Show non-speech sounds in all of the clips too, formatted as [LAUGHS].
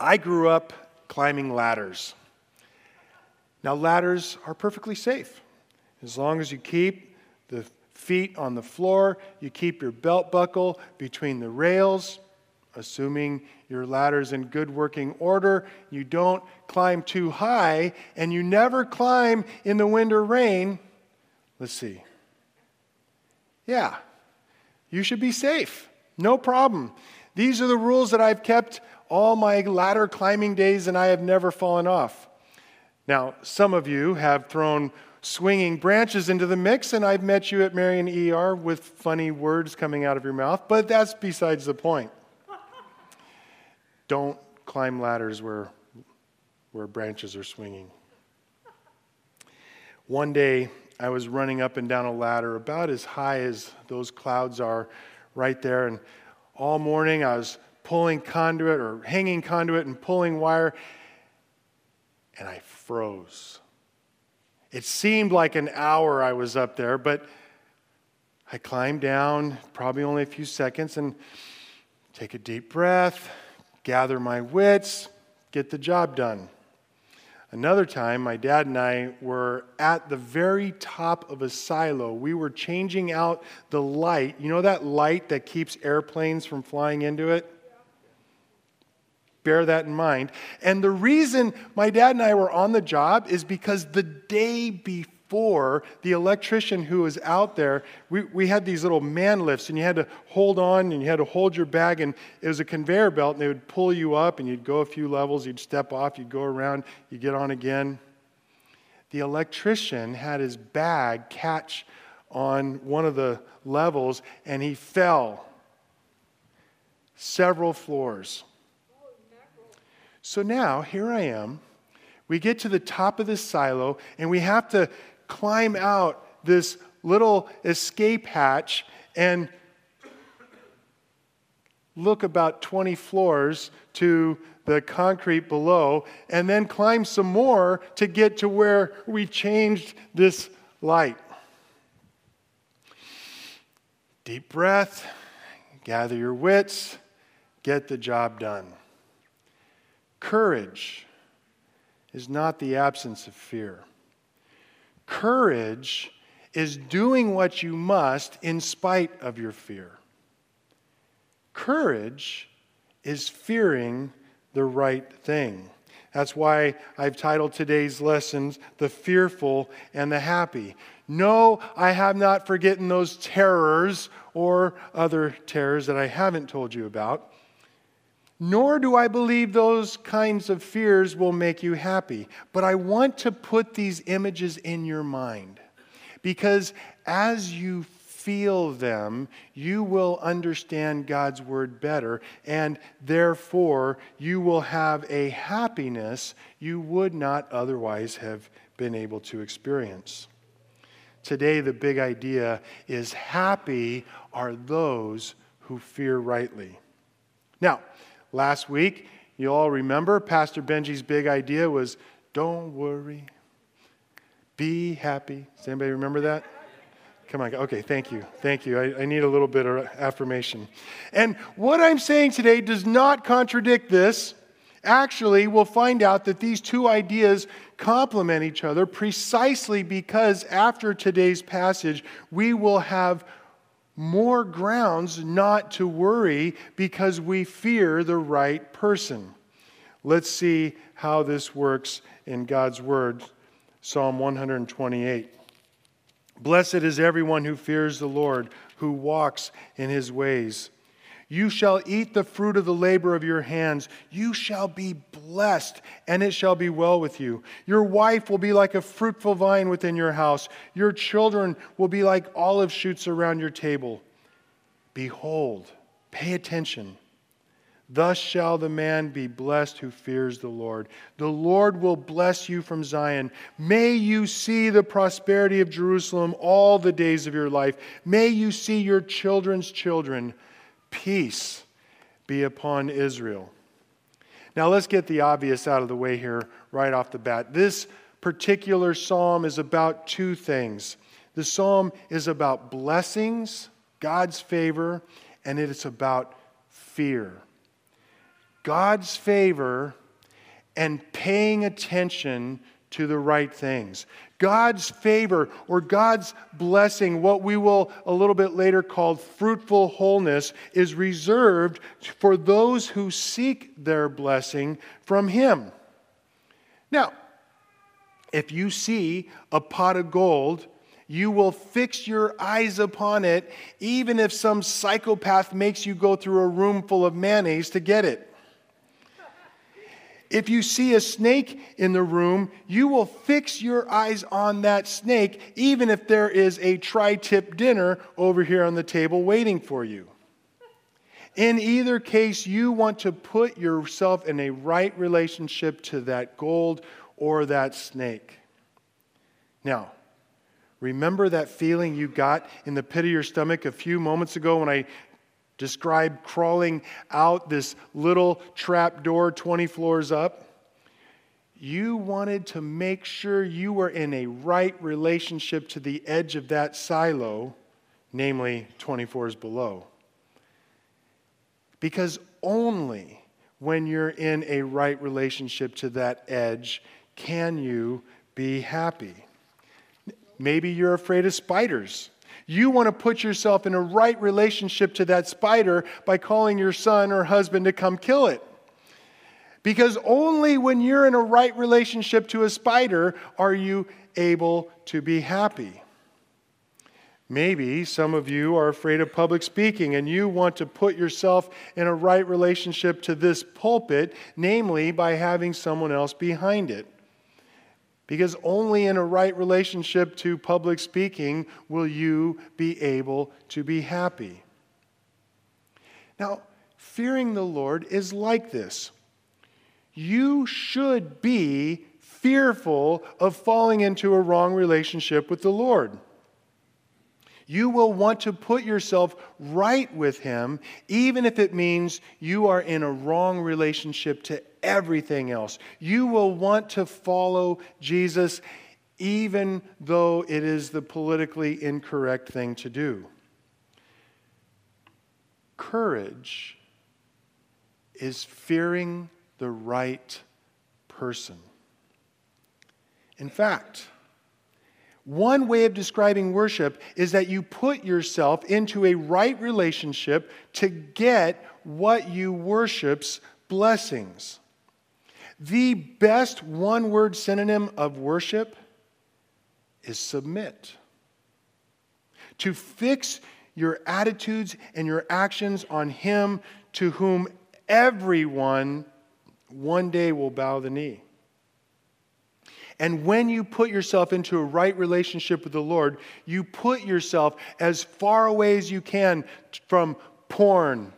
I grew up climbing ladders. Now, ladders are perfectly safe as long as you keep the feet on the floor, you keep your belt buckle between the rails, assuming your ladder's in good working order, you don't climb too high, and you never climb in the wind or rain. Let's see. Yeah, you should be safe. No problem. These are the rules that I've kept all my ladder climbing days, and I have never fallen off. Now, some of you have thrown swinging branches into the mix, and I've met you at Marian ER with funny words coming out of your mouth, but that's besides the point. Don't climb ladders where, where branches are swinging. One day, I was running up and down a ladder about as high as those clouds are right there, and all morning I was pulling conduit or hanging conduit and pulling wire, and I froze. It seemed like an hour I was up there, but I climbed down, probably only a few seconds, and take a deep breath, gather my wits, get the job done. Another time, my dad and I were at the very top of a silo. We were changing out the light. You know that light that keeps airplanes from flying into it? Bear that in mind. And the reason my dad and I were on the job is because the day before, the electrician who was out there, we, we had these little man lifts, and you had to hold on and you had to hold your bag, and it was a conveyor belt, and they would pull you up, and you'd go a few levels, you'd step off, you'd go around, you get on again. The electrician had his bag catch on one of the levels, and he fell several floors. So now, here I am. We get to the top of this silo, and we have to climb out this little escape hatch and look about 20 floors to the concrete below, and then climb some more to get to where we changed this light. Deep breath, gather your wits, get the job done. Courage is not the absence of fear. Courage is doing what you must in spite of your fear. Courage is fearing the right thing. That's why I've titled today's lessons, The Fearful and the Happy. No, I have not forgotten those terrors or other terrors that I haven't told you about nor do I believe those kinds of fears will make you happy. But I want to put these images in your mind because as you feel them, you will understand God's word better, and therefore you will have a happiness you would not otherwise have been able to experience. Today, the big idea is happy are those who fear rightly. Now, Last week, you all remember Pastor Benji's big idea was don't worry, be happy. Does anybody remember that? Come on. Okay, thank you. Thank you. I, I, need a little bit of affirmation. And what I'm saying today does not contradict this. Actually, we'll find out that these two ideas complement each other precisely because after today's passage, we will have more grounds not to worry because we fear the right person. Let's see how this works in God's Word. Psalm 128. Blessed is everyone who fears the Lord, who walks in his ways. You shall eat the fruit of the labor of your hands. You shall be blessed, and it shall be well with you. Your wife will be like a fruitful vine within your house. Your children will be like olive shoots around your table. Behold, pay attention. Thus shall the man be blessed who fears the Lord. The Lord will bless you from Zion. May you see the prosperity of Jerusalem all the days of your life. May you see your children's children. Peace be upon Israel. Now, let's get the obvious out of the way here right off the bat. This particular psalm is about two things the psalm is about blessings, God's favor, and it is about fear. God's favor and paying attention to the right things. God's favor or God's blessing, what we will a little bit later call fruitful wholeness, is reserved for those who seek their blessing from Him. Now, if you see a pot of gold, you will fix your eyes upon it, even if some psychopath makes you go through a room full of mayonnaise to get it. If you see a snake in the room, you will fix your eyes on that snake, even if there is a tri tip dinner over here on the table waiting for you. In either case, you want to put yourself in a right relationship to that gold or that snake. Now, remember that feeling you got in the pit of your stomach a few moments ago when I described crawling out this little trap door 20 floors up. You wanted to make sure you were in a right relationship to the edge of that silo, namely 20 floors below. Because only when you're in a right relationship to that edge can you be happy. Maybe you're afraid of spiders. You want to put yourself in a right relationship to that spider by calling your son or husband to come kill it. Because only when you're in a right relationship to a spider are you able to be happy. Maybe some of you are afraid of public speaking and you want to put yourself in a right relationship to this pulpit, namely by having someone else behind it. Because only in a right relationship to public speaking will you be able to be happy. Now, fearing the Lord is like this. You should be fearful of falling into a wrong relationship with the Lord. You will want to put yourself right with Him, even if it means you are in a wrong relationship to everything else. You will want to follow Jesus, even though it is the politically incorrect thing to do. Courage is fearing the right person. In fact, one way of describing worship is that you put yourself into a right relationship to get what you worship's blessings. The best one word synonym of worship is submit. To fix your attitudes and your actions on Him to whom everyone one day will bow the knee. And when you put yourself into a right relationship with the Lord, you put yourself as far away as you can from porn.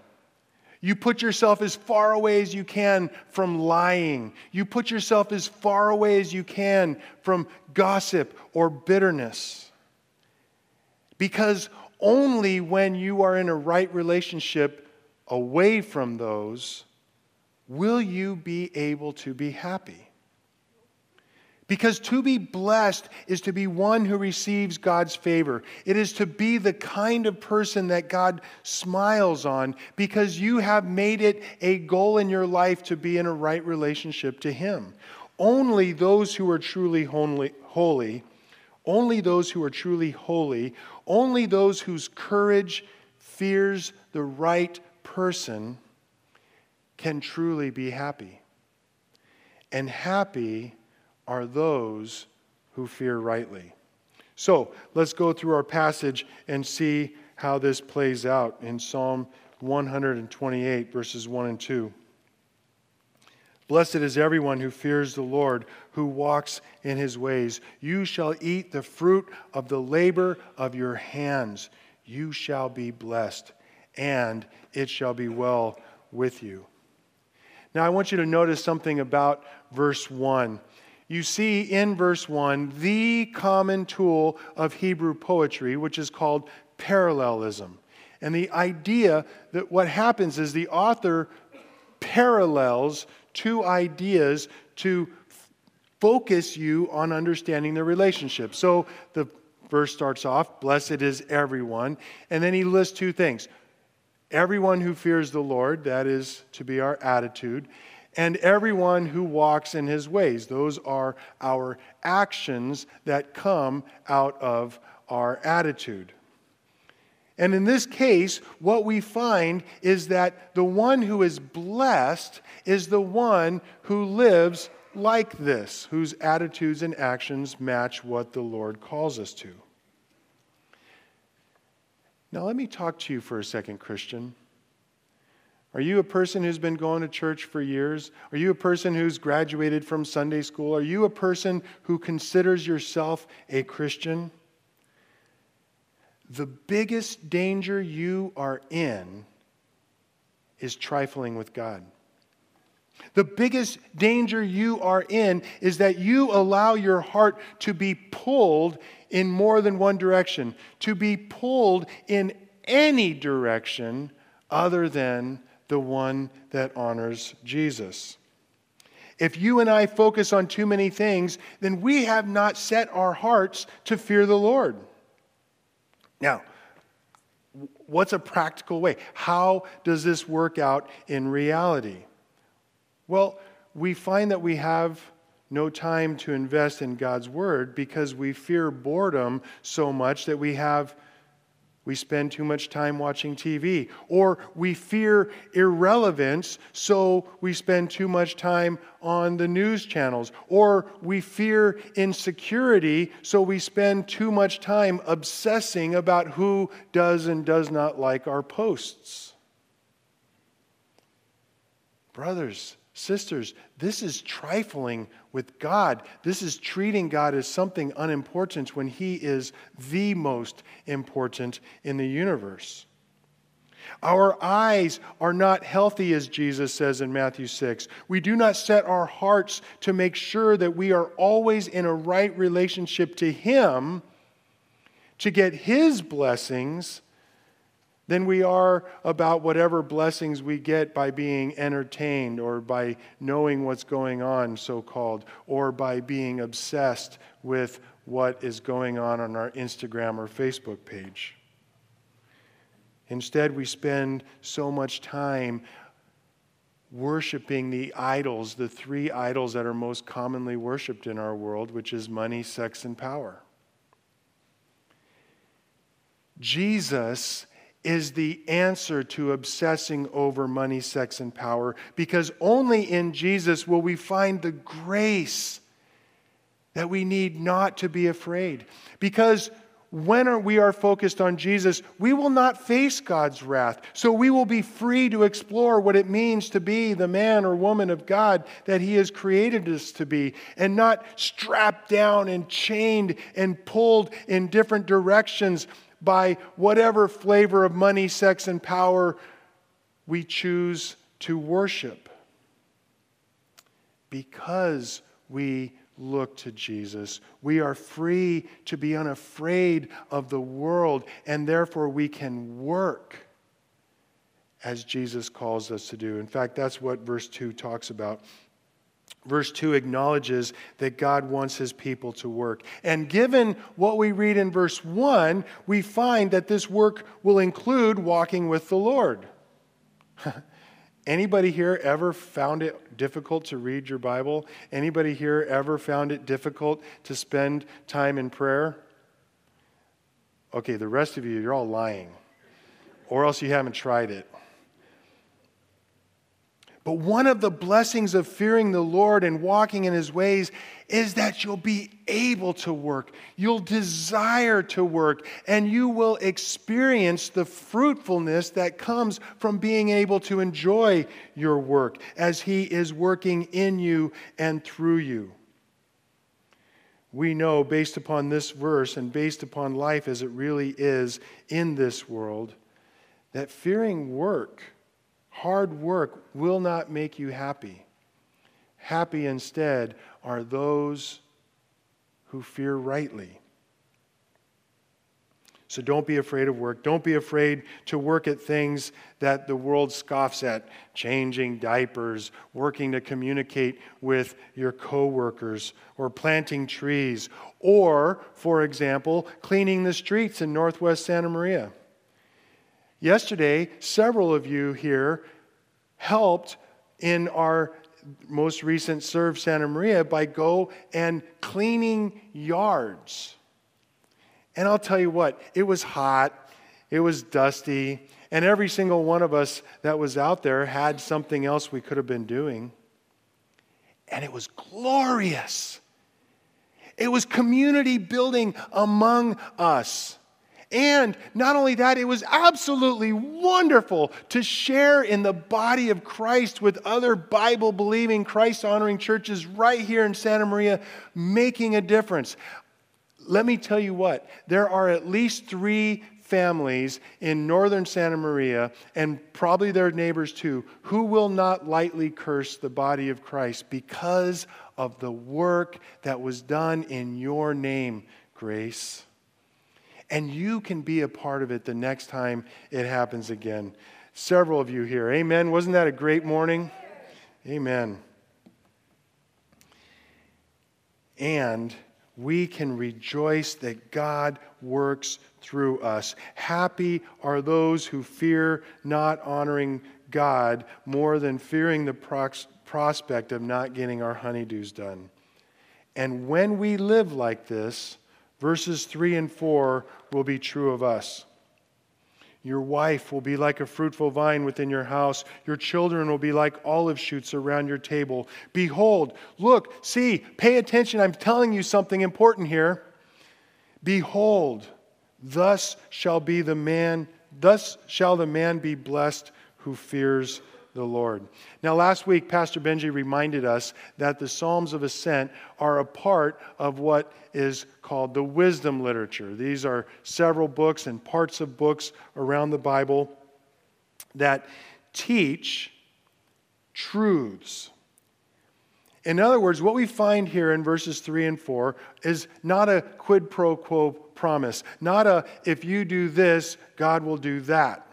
You put yourself as far away as you can from lying. You put yourself as far away as you can from gossip or bitterness. Because only when you are in a right relationship away from those will you be able to be happy. Because to be blessed is to be one who receives God's favor. It is to be the kind of person that God smiles on because you have made it a goal in your life to be in a right relationship to Him. Only those who are truly holy, only those who are truly holy, only those whose courage fears the right person can truly be happy. And happy are those who fear rightly. So let's go through our passage and see how this plays out in Psalm 128, verses 1 and 2. Blessed is everyone who fears the Lord, who walks in his ways. You shall eat the fruit of the labor of your hands. You shall be blessed, and it shall be well with you. Now, I want you to notice something about verse 1 you see in verse 1 the common tool of Hebrew poetry, which is called parallelism. And the idea that what happens is the author parallels two ideas to focus you on understanding the relationship. So the verse starts off, Blessed is everyone. And then he lists two things everyone who fears the Lord, that is to be our attitude, and everyone who walks in his ways. Those are our actions that come out of our attitude. And in this case, what we find is that the one who is blessed is the one who lives like this, whose attitudes and actions match what the Lord calls us to. Now, let me talk to you for a second, Christian. Are you a person who's been going to church for years? Are you a person who's graduated from Sunday school? Are you a person who considers yourself a Christian? The biggest danger you are in is trifling with God. The biggest danger you are in is that you allow your heart to be pulled in more than one direction, to be pulled in any direction other than the one that honors Jesus. If you and I focus on too many things, then we have not set our hearts to fear the Lord. Now, what's a practical way? How does this work out in reality? Well, we find that we have no time to invest in God's word because we fear boredom so much that we have we spend too much time watching TV or we fear irrelevance so we spend too much time on the news channels or we fear insecurity so we spend too much time obsessing about who does and does not like our posts. Brothers, Sisters, this is trifling with God. This is treating God as something unimportant when He is the most important in the universe. Our eyes are not healthy, as Jesus says in Matthew 6. We do not set our hearts to make sure that we are always in a right relationship to Him to get His blessings than we are about whatever blessings we get by being entertained or by knowing what's going on, so called, or by being obsessed with what is going on on our Instagram or Facebook page. Instead, we spend so much time worshiping the idols, the three idols that are most commonly worshiped in our world, which is money, sex, and power. Jesus is the answer to obsessing over money, sex, and power because only in Jesus will we find the grace that we need not to be afraid. Because when we are focused on Jesus, we will not face God's wrath. So we will be free to explore what it means to be the man or woman of God that He has created us to be, and not strapped down and chained and pulled in different directions by whatever flavor of money, sex, and power we choose to worship. Because we look to Jesus, we are free to be unafraid of the world, and therefore we can work as Jesus calls us to do. In fact, that's what verse 2 talks about. Verse 2 acknowledges that God wants his people to work. And given what we read in verse 1, we find that this work will include walking with the Lord. [LAUGHS] Anybody here ever found it difficult to read your Bible? Anybody here ever found it difficult to spend time in prayer? Okay, the rest of you, you're all lying. Or else you haven't tried it. But one of the blessings of fearing the Lord and walking in his ways is that you'll be able to work. You'll desire to work, and you will experience the fruitfulness that comes from being able to enjoy your work as he is working in you and through you. We know, based upon this verse and based upon life as it really is in this world, that fearing work Hard work will not make you happy. Happy instead are those who fear rightly. So don't be afraid of work. Don't be afraid to work at things that the world scoffs at changing diapers, working to communicate with your coworkers, or planting trees, or, for example, cleaning the streets in northwest Santa Maria. Yesterday, several of you here helped in our most recent Serve Santa Maria by go and cleaning yards. And I'll tell you what, it was hot, it was dusty, and every single one of us that was out there had something else we could have been doing. And it was glorious. It was community building among us. And not only that, it was absolutely wonderful to share in the body of Christ with other Bible believing, Christ honoring churches right here in Santa Maria, making a difference. Let me tell you what, there are at least three families in northern Santa Maria, and probably their neighbors too, who will not lightly curse the body of Christ because of the work that was done in your name, Grace and you can be a part of it the next time it happens again. Several of you here. Amen. Wasn't that a great morning? Amen. And we can rejoice that God works through us. Happy are those who fear not honoring God more than fearing the prox- prospect of not getting our honeydews done. And when we live like this, Verses 3 and 4 will be true of us. Your wife will be like a fruitful vine within your house. Your children will be like olive shoots around your table. Behold, look, see, pay attention. I'm telling you something important here. Behold, thus shall be the man, thus shall the man be blessed who fears the Lord. Now, last week, Pastor Benji reminded us that the Psalms of Ascent are a part of what is called the wisdom literature. These are several books and parts of books around the Bible that teach truths. In other words, what we find here in verses 3 and 4 is not a quid pro quo promise, not a if you do this, God will do that.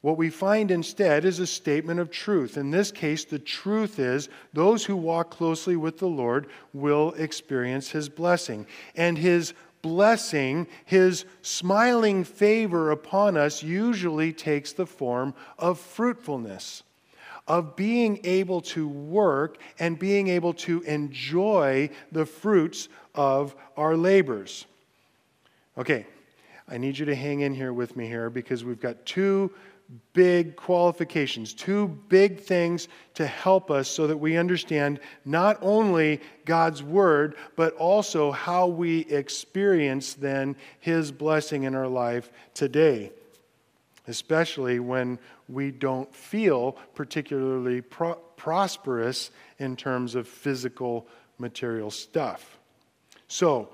What we find instead is a statement of truth. In this case, the truth is those who walk closely with the Lord will experience his blessing. And his blessing, his smiling favor upon us, usually takes the form of fruitfulness, of being able to work and being able to enjoy the fruits of our labors. Okay, I need you to hang in here with me here because we've got two big qualifications, two big things to help us so that we understand not only God's word, but also how we experience then his blessing in our life today, especially when we don't feel particularly pro- prosperous in terms of physical material stuff. So,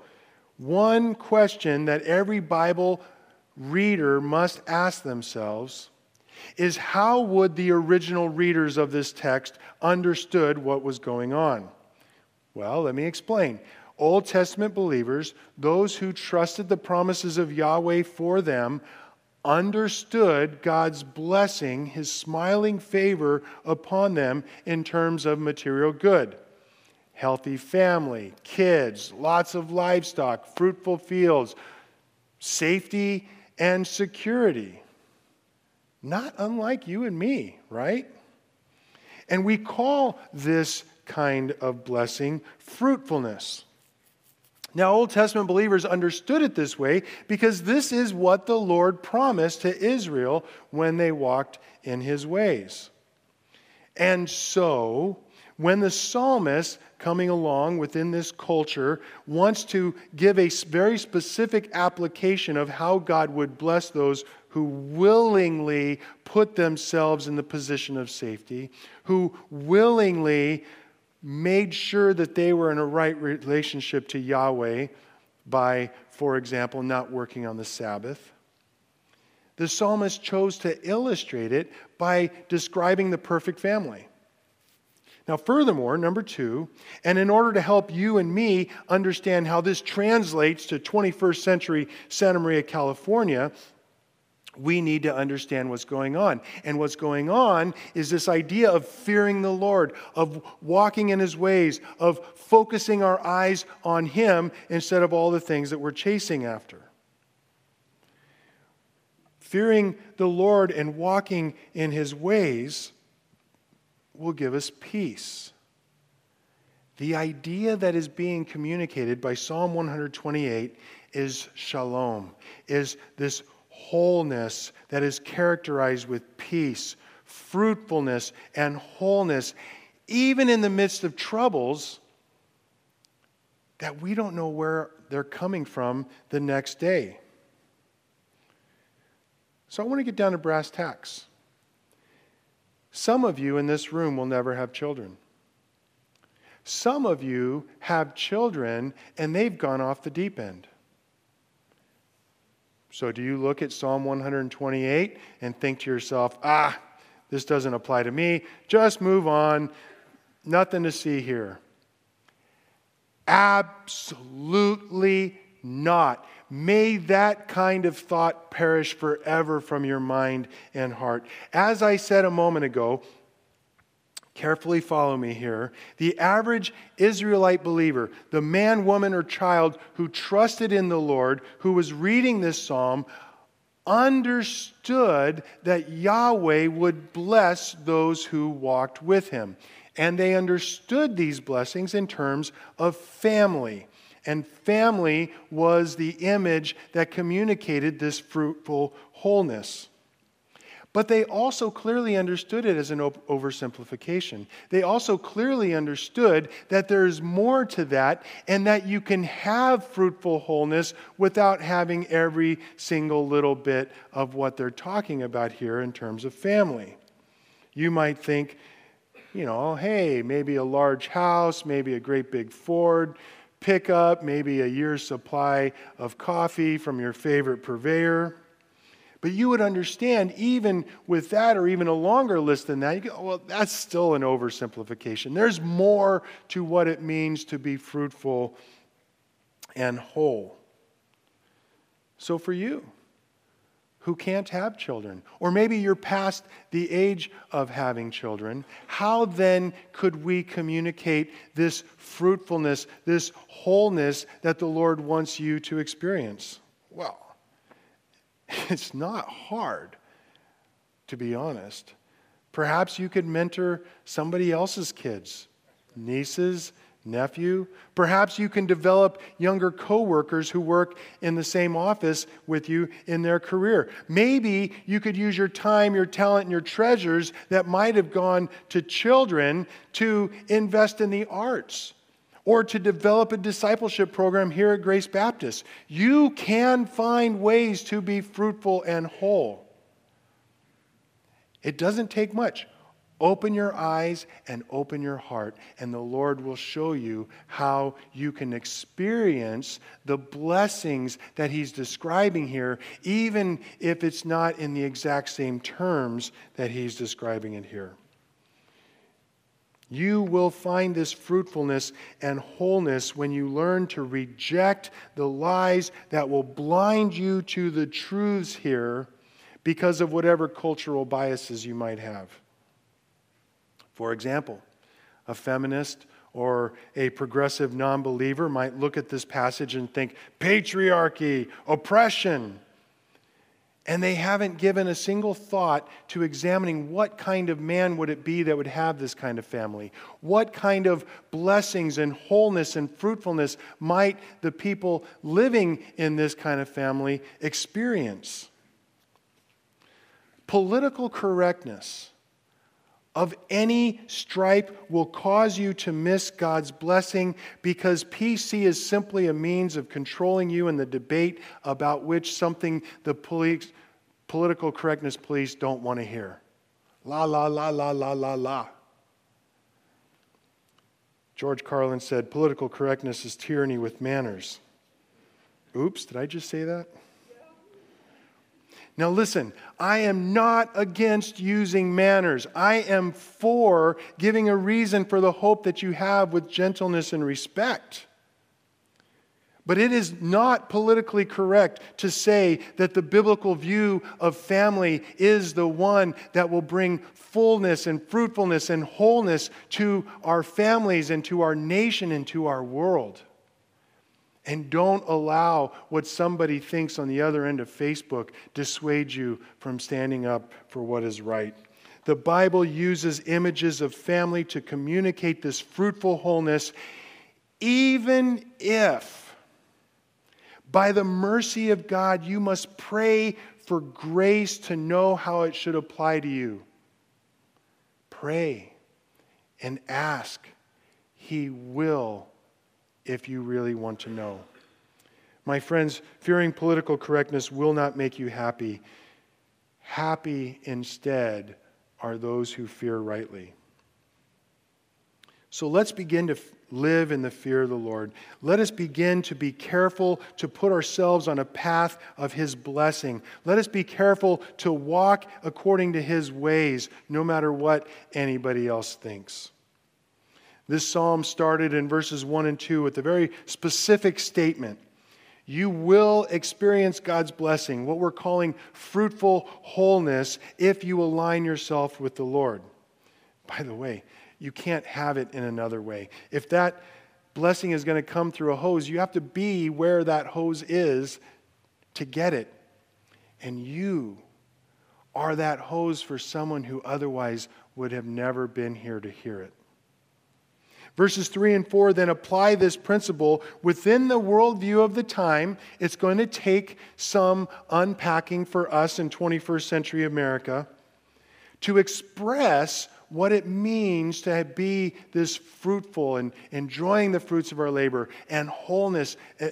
one question that every Bible reader must ask themselves is how would the original readers of this text understood what was going on? Well, let me explain. Old Testament believers, those who trusted the promises of Yahweh for them, understood God's blessing, his smiling favor upon them in terms of material good. Healthy family, kids, lots of livestock, fruitful fields, safety and security. Not unlike you and me, right? And we call this kind of blessing fruitfulness. Now, Old Testament believers understood it this way because this is what the Lord promised to Israel when they walked in his ways. And so, when the psalmist coming along within this culture wants to give a very specific application of how God would bless those who willingly put themselves in the position of safety, who willingly made sure that they were in a right relationship to Yahweh by, for example, not working on the Sabbath. The psalmist chose to illustrate it by describing the perfect family. Now, furthermore, number two, and in order to help you and me understand how this translates to 21st century Santa Maria, California, we need to understand what's going on. And what's going on is this idea of fearing the Lord, of walking in his ways, of focusing our eyes on him instead of all the things that we're chasing after. fearing the Lord and walking in his ways will give us peace. The idea that is being communicated by Psalm 128 is shalom, is this wholeness that is characterized with peace, fruitfulness, and wholeness, even in the midst of troubles that we don't know where they're coming from the next day. So I want to get down to brass tacks. Some of you in this room will never have children. Some of you have children and they've gone off the deep end. So, do you look at Psalm 128 and think to yourself, ah, this doesn't apply to me, just move on, nothing to see here? Absolutely not. May that kind of thought perish forever from your mind and heart. As I said a moment ago, carefully follow me here. The average Israelite believer, the man, woman, or child who trusted in the Lord, who was reading this psalm, understood that Yahweh would bless those who walked with him. And they understood these blessings in terms of family. And family was the image that communicated this fruitful wholeness. But they also clearly understood it as an oversimplification. They also clearly understood that there's more to that and that you can have fruitful wholeness without having every single little bit of what they're talking about here in terms of family. You might think, you know, hey, maybe a large house, maybe a great big Ford pickup, maybe a year's supply of coffee from your favorite purveyor. But you would understand, even with that, or even a longer list than that, you go, well, that's still an oversimplification. There's more to what it means to be fruitful and whole. So, for you, who can't have children, or maybe you're past the age of having children, how then could we communicate this fruitfulness, this wholeness that the Lord wants you to experience? Well, [LAUGHS] it's not hard, to be honest. Perhaps you could mentor somebody else's kids, nieces, nephew. Perhaps you can develop younger coworkers who work in the same office with you in their career. Maybe you could use your time, your talent, and your treasures that might have gone to children to invest in the arts or to develop a discipleship program here at Grace Baptist. You can find ways to be fruitful and whole. It doesn't take much. Open your eyes and open your heart, and the Lord will show you how you can experience the blessings that He's describing here, even if it's not in the exact same terms that He's describing it here. You will find this fruitfulness and wholeness when you learn to reject the lies that will blind you to the truths here because of whatever cultural biases you might have. For example, a feminist or a progressive non believer might look at this passage and think patriarchy, oppression, and they haven't given a single thought to examining what kind of man would it be that would have this kind of family. What kind of blessings and wholeness and fruitfulness might the people living in this kind of family experience? Political correctness of any stripe will cause you to miss God's blessing because PC is simply a means of controlling you in the debate about which something the police, political correctness police don't want to hear. La, la, la, la, la, la, la. George Carlin said, political correctness is tyranny with manners. Oops, did I just say that? Now, listen, I am not against using manners. I am for giving a reason for the hope that you have with gentleness and respect. But it is not politically correct to say that the biblical view of family is the one that will bring fullness and fruitfulness and wholeness to our families and to our nation and to our world. And don't allow what somebody thinks on the other end of Facebook dissuade you from standing up for what is right. The Bible uses images of family to communicate this fruitful wholeness, even if, by the mercy of God, you must pray for grace to know how it should apply to you. Pray and ask. He will if you really want to know. My friends, fearing political correctness will not make you happy. Happy instead are those who fear rightly. So let's begin to live in the fear of the Lord. Let us begin to be careful to put ourselves on a path of His blessing. Let us be careful to walk according to His ways, no matter what anybody else thinks. This psalm started in verses 1 and 2 with a very specific statement. You will experience God's blessing, what we're calling fruitful wholeness, if you align yourself with the Lord. By the way, you can't have it in another way. If that blessing is going to come through a hose, you have to be where that hose is to get it. And you are that hose for someone who otherwise would have never been here to hear it. Verses 3 and 4 then apply this principle within the worldview of the time. It's going to take some unpacking for us in 21st century America to express what it means to be this fruitful and enjoying the fruits of our labor and wholeness, eh,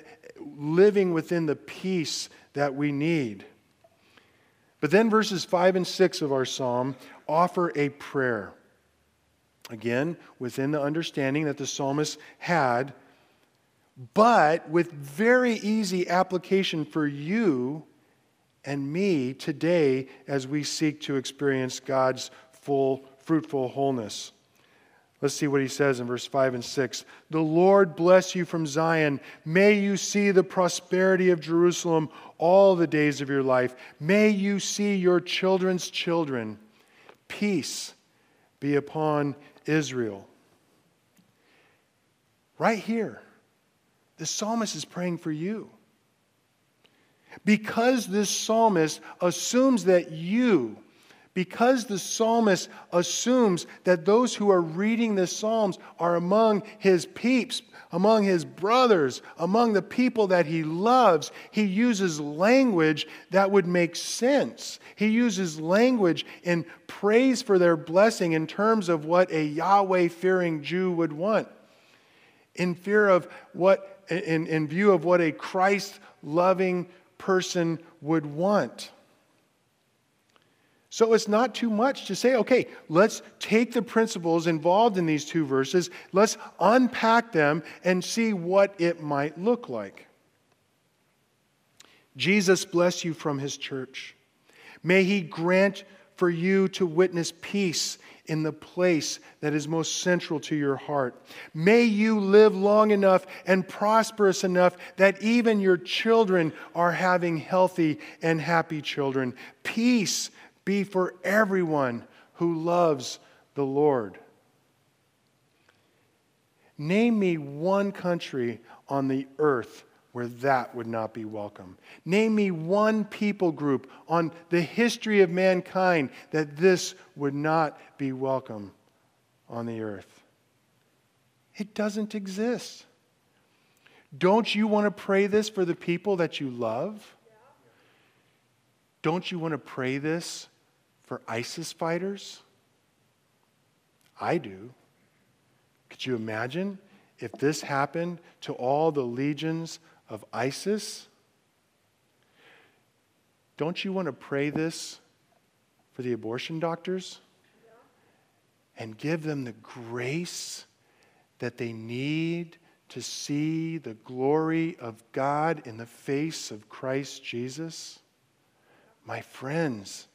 living within the peace that we need. But then verses 5 and 6 of our psalm offer a prayer. Again, within the understanding that the psalmist had, but with very easy application for you and me today as we seek to experience God's full, fruitful wholeness. Let's see what he says in verse 5 and 6. The Lord bless you from Zion. May you see the prosperity of Jerusalem all the days of your life. May you see your children's children. Peace be upon Israel. Right here, the psalmist is praying for you. Because this psalmist assumes that you, because the psalmist assumes that those who are reading the Psalms are among his peeps, among his brothers, among the people that he loves, he uses language that would make sense. He uses language in praise for their blessing in terms of what a Yahweh fearing Jew would want. In fear of what, in, in view of what a Christ loving person would want. So it's not too much to say, okay, let's take the principles involved in these two verses, let's unpack them and see what it might look like. Jesus bless you from his church. May he grant for you to witness peace in the place that is most central to your heart. May you live long enough and prosperous enough that even your children are having healthy and happy children. Peace be for everyone who loves the Lord. Name me one country on the earth where that would not be welcome. Name me one people group on the history of mankind that this would not be welcome on the earth. It doesn't exist. Don't you want to pray this for the people that you love? Don't you want to pray this for ISIS fighters? I do. Could you imagine if this happened to all the legions of ISIS? Don't you want to pray this for the abortion doctors? And give them the grace that they need to see the glory of God in the face of Christ Jesus? My friends,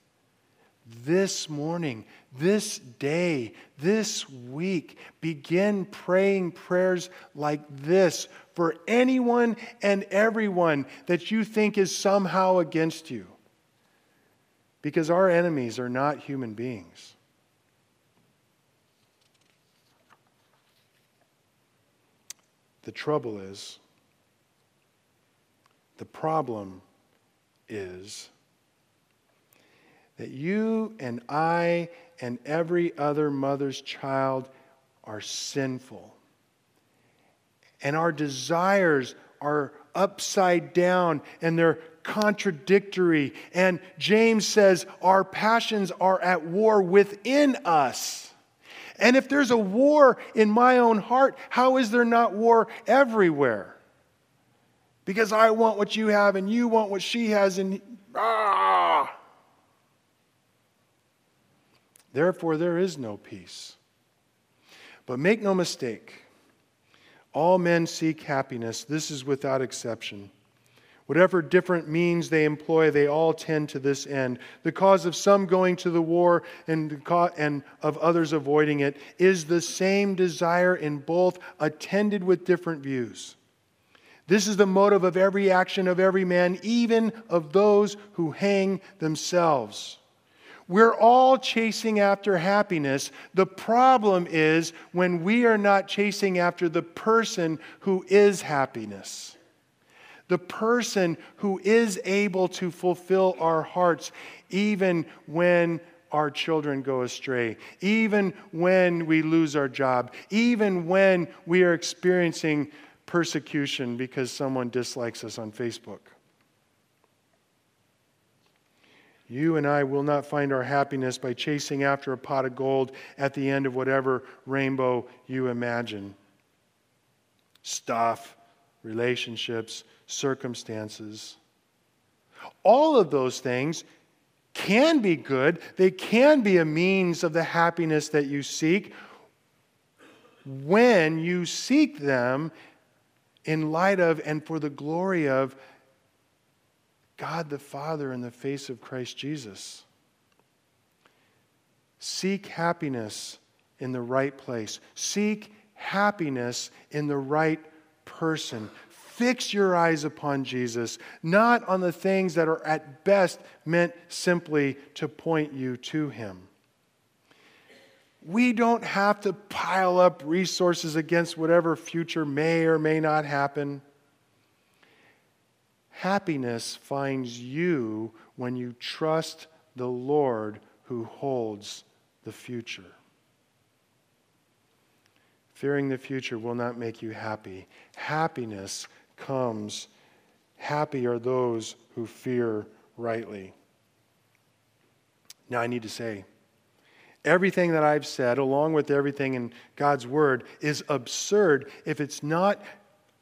this morning, this day, this week, begin praying prayers like this for anyone and everyone that you think is somehow against you. Because our enemies are not human beings. The trouble is, The problem is that you and I and every other mother's child are sinful. And our desires are upside down and they're contradictory. And James says our passions are at war within us. And if there's a war in my own heart, how is there not war everywhere? Because I want what you have and you want what she has, and ah! Therefore, there is no peace. But make no mistake, all men seek happiness. This is without exception. Whatever different means they employ, they all tend to this end. The cause of some going to the war and, and of others avoiding it is the same desire in both, attended with different views. This is the motive of every action of every man, even of those who hang themselves. We're all chasing after happiness. The problem is when we are not chasing after the person who is happiness. The person who is able to fulfill our hearts, even when our children go astray, even when we lose our job, even when we are experiencing persecution because someone dislikes us on Facebook. You and I will not find our happiness by chasing after a pot of gold at the end of whatever rainbow you imagine. Stuff, relationships, circumstances. All of those things can be good, they can be a means of the happiness that you seek when you seek them in light of and for the glory of God the Father in the face of Christ Jesus. Seek happiness in the right place. Seek happiness in the right person. Fix your eyes upon Jesus, not on the things that are at best meant simply to point you to Him. We don't have to pile up resources against whatever future may or may not happen. Happiness finds you when you trust the Lord who holds the future. Fearing the future will not make you happy. Happiness comes. Happy are those who fear rightly. Now, I need to say, everything that I've said, along with everything in God's Word, is absurd if it's not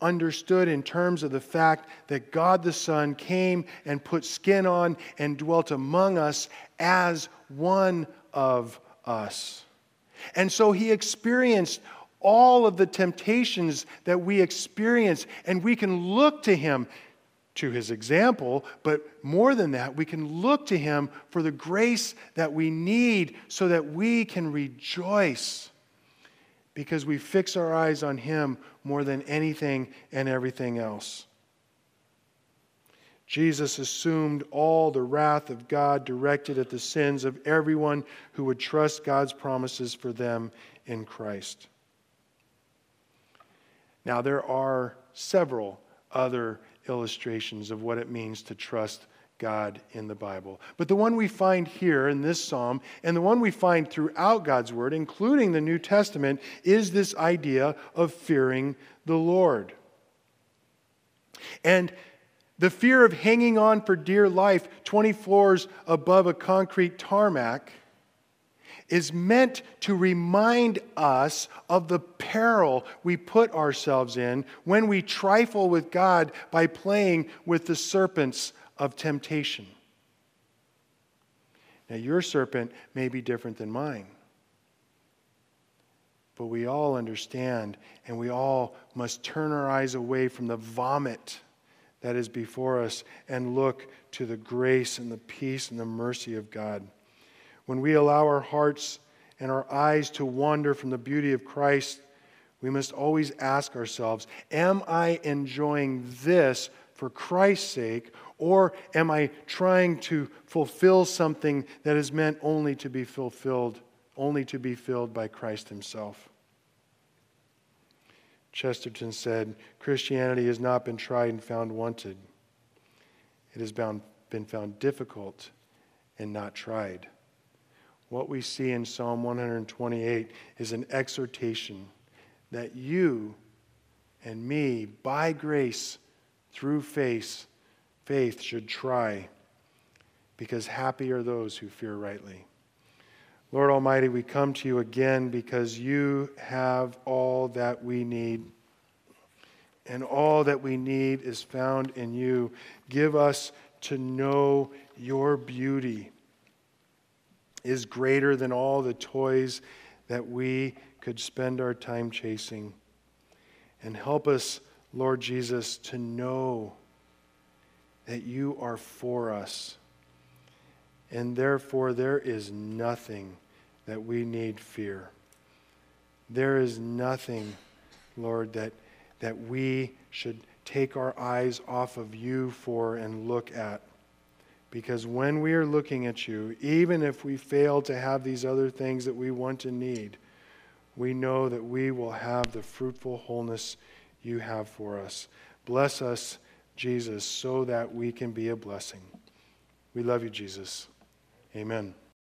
understood in terms of the fact that God the Son came and put skin on and dwelt among us as one of us. And so he experienced all of the temptations that we experience, and we can look to him to his example, but more than that, we can look to him for the grace that we need so that we can rejoice because we fix our eyes on him more than anything and everything else. Jesus assumed all the wrath of God directed at the sins of everyone who would trust God's promises for them in Christ. Now, there are several other illustrations of what it means to trust God in the Bible. But the one we find here in this psalm, and the one we find throughout God's Word, including the New Testament, is this idea of fearing the Lord. And the fear of hanging on for dear life 20 floors above a concrete tarmac is meant to remind us of the peril we put ourselves in when we trifle with God by playing with the serpents of temptation. Now, your serpent may be different than mine. But we all understand, and we all must turn our eyes away from the vomit that is before us and look to the grace and the peace and the mercy of God. When we allow our hearts and our eyes to wander from the beauty of Christ, we must always ask ourselves Am I enjoying this for Christ's sake, or am I trying to fulfill something that is meant only to be fulfilled only to be filled by Christ Himself. Chesterton said, Christianity has not been tried and found wanted. it has been found difficult and not tried. What we see in Psalm 128 is an exhortation that you and me, by grace, through faith, faith should try, because happy are those who fear rightly. Lord Almighty, we come to you again because you have all that we need. And all that we need is found in you. Give us to know your beauty is greater than all the toys that we could spend our time chasing. And help us, Lord Jesus, to know that you are for us. And therefore, there is nothing that we need fear. There is nothing, Lord, that, that we should take our eyes off of you for and look at. Because when we are looking at you, even if we fail to have these other things that we want to need, we know that we will have the fruitful wholeness you have for us. Bless us, Jesus, so that we can be a blessing. We love you, Jesus. Amen.